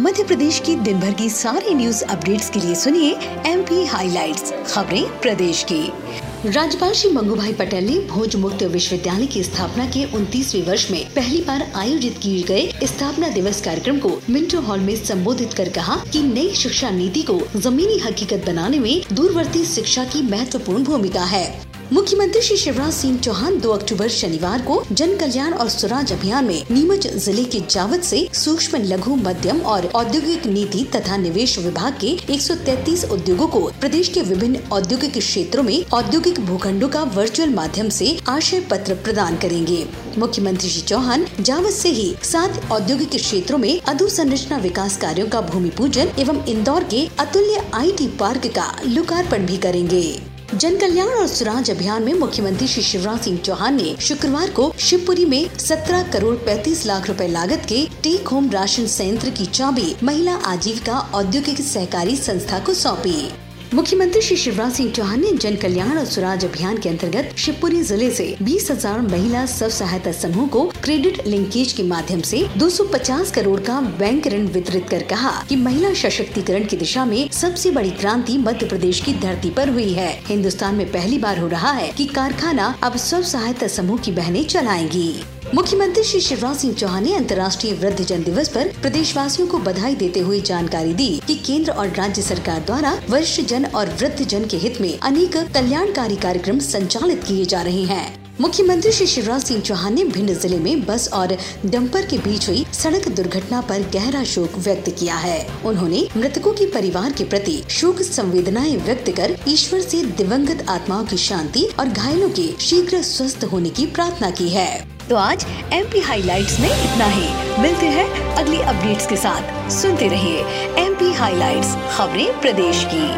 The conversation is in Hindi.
मध्य प्रदेश की दिन भर की सारी न्यूज़ अपडेट्स के लिए सुनिए एम पी हाईलाइट्स खबरें प्रदेश की। राज्यपाल श्री मंगू भाई पटेल ने भोज मुक्त विश्वविद्यालय की स्थापना के 29वें वर्ष में पहली बार आयोजित किए गए स्थापना दिवस कार्यक्रम को मिंटो हॉल में संबोधित कर कहा कि नई शिक्षा नीति को जमीनी हकीकत बनाने में दूरवर्ती शिक्षा की महत्वपूर्ण भूमिका है। मुख्यमंत्री श्री शिवराज सिंह चौहान 2 अक्टूबर शनिवार को जन कल्याण और स्वराज अभियान में नीमच ज़िले के जावत से सूक्ष्म लघु, मध्यम और औद्योगिक नीति तथा निवेश विभाग के 133 उद्योगों को प्रदेश के विभिन्न औद्योगिक क्षेत्रों में औद्योगिक भूखंडों का वर्चुअल माध्यम से आशय पत्र प्रदान करेंगे। मुख्यमंत्री श्री चौहान जावत से ही सात औद्योगिक क्षेत्रों में अधोसंरचना विकास कार्यों का भूमि पूजन एवं इंदौर के अतुल्य आईटी पार्क का लोकार्पण भी करेंगे। जन कल्याण और सुराज अभियान में मुख्यमंत्री श्री शिवराज सिंह चौहान ने शुक्रवार को शिवपुरी में 17 करोड़ 35 लाख रुपए लागत के टेक होम राशन संयंत्र की चाबी महिला आजीविका औद्योगिक सहकारी संस्था को सौंपी। मुख्यमंत्री श्री शिवराज सिंह चौहान ने जन कल्याण और स्वराज अभियान के अंतर्गत शिवपुरी ज़िले से बीस हज़ार महिला स्व सहायता समूह को क्रेडिट लिंकेज के माध्यम से 250 करोड़ का बैंक ऋण वितरित कर कहा कि महिला सशक्तिकरण की दिशा में सबसे बड़ी क्रांति मध्य प्रदेश की धरती पर हुई है। हिंदुस्तान में पहली बार हो रहा है कि कारखाना अब स्व सहायता समूह की बहनें चलाएँगी। मुख्यमंत्री श्री शिवराज सिंह चौहान ने अंतर्राष्ट्रीय वृद्ध जन दिवस पर प्रदेशवासियों को बधाई देते हुए जानकारी दी कि केंद्र और राज्य सरकार द्वारा वरिष्ठ जन और वृद्ध जन के हित में अनेक कल्याणकारी कार्यक्रम संचालित किए जा रहे हैं। मुख्यमंत्री श्री शिवराज सिंह चौहान ने भिंड ज़िले में बस और डंपर के बीच हुई सड़क दुर्घटना पर गहरा शोक व्यक्त किया है। उन्होंने मृतकों के परिवार के प्रति शोक संवेदनाएँ व्यक्त कर ईश्वर से दिवंगत आत्माओं की शांति और घायलों के शीघ्र स्वस्थ होने की प्रार्थना की है। तो आज एम पी हाईलाइट्स में इतना ही। मिलते हैं अगली अपडेट्स के साथ। सुनते रहिए एम पी हाईलाइट खबरें प्रदेश की।